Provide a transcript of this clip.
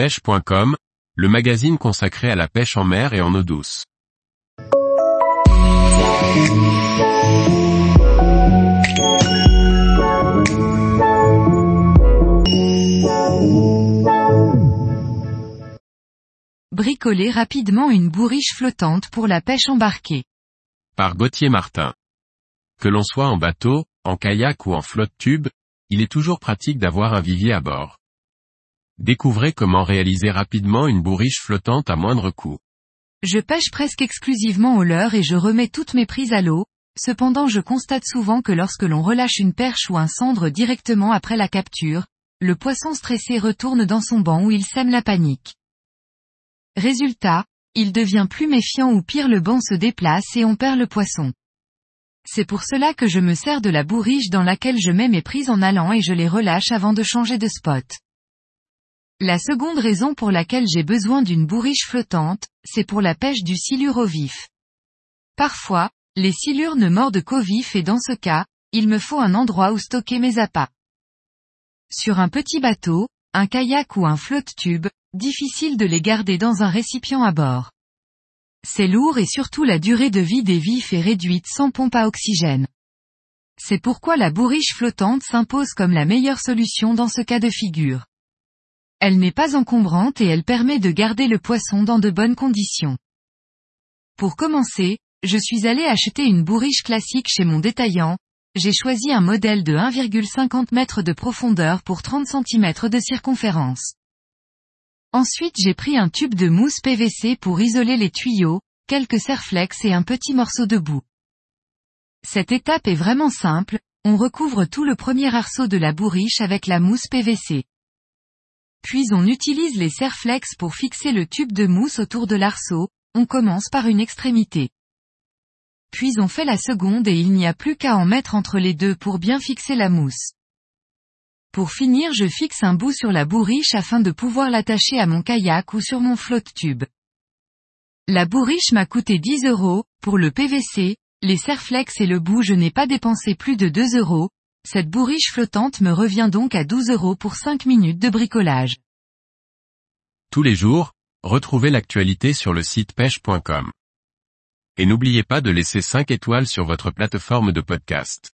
pêche.com, le magazine consacré à la pêche en mer et en eau douce. Bricoler rapidement une bourriche flottante pour la pêche embarquée. Par Gauthier Martin. Que l'on soit en bateau, en kayak ou en flotte tube, il est toujours pratique d'avoir un vivier à bord. Découvrez comment réaliser rapidement une bourriche flottante à moindre coût. Je pêche presque exclusivement au leurre et je remets toutes mes prises à l'eau, cependant je constate souvent que lorsque l'on relâche une perche ou un cendre directement après la capture, le poisson stressé retourne dans son banc où il sème la panique. Résultat, il devient plus méfiant ou pire le banc se déplace et on perd le poisson. C'est pour cela que je me sers de la bourriche dans laquelle je mets mes prises en allant et je les relâche avant de changer de spot. La seconde raison pour laquelle j'ai besoin d'une bourriche flottante, c'est pour la pêche du silure au vif. Parfois, les silures ne mordent qu'au vif et dans ce cas, il me faut un endroit où stocker mes appâts. Sur un petit bateau, un kayak ou un flotte tube, difficile de les garder dans un récipient à bord. C'est lourd et surtout la durée de vie des vifs est réduite sans pompe à oxygène. C'est pourquoi la bourriche flottante s'impose comme la meilleure solution dans ce cas de figure. Elle n'est pas encombrante et elle permet de garder le poisson dans de bonnes conditions. Pour commencer, je suis allé acheter une bourriche classique chez mon détaillant, j'ai choisi un modèle de 1,50 m de profondeur pour 30 cm de circonférence. Ensuite j'ai pris un tube de mousse PVC pour isoler les tuyaux, quelques serflex et un petit morceau de boue. Cette étape est vraiment simple, on recouvre tout le premier arceau de la bourriche avec la mousse PVC. Puis on utilise les serflex pour fixer le tube de mousse autour de l'arceau, on commence par une extrémité. Puis on fait la seconde et il n'y a plus qu'à en mettre entre les deux pour bien fixer la mousse. Pour finir je fixe un bout sur la bourriche afin de pouvoir l'attacher à mon kayak ou sur mon flotte tube. La bourriche m'a coûté 10 euros, pour le PVC, les serflex et le bout je n'ai pas dépensé plus de 2 euros, cette bourriche flottante me revient donc à 12 euros pour 5 minutes de bricolage. Tous les jours, retrouvez l'actualité sur le site pêche.com. Et n'oubliez pas de laisser 5 étoiles sur votre plateforme de podcast.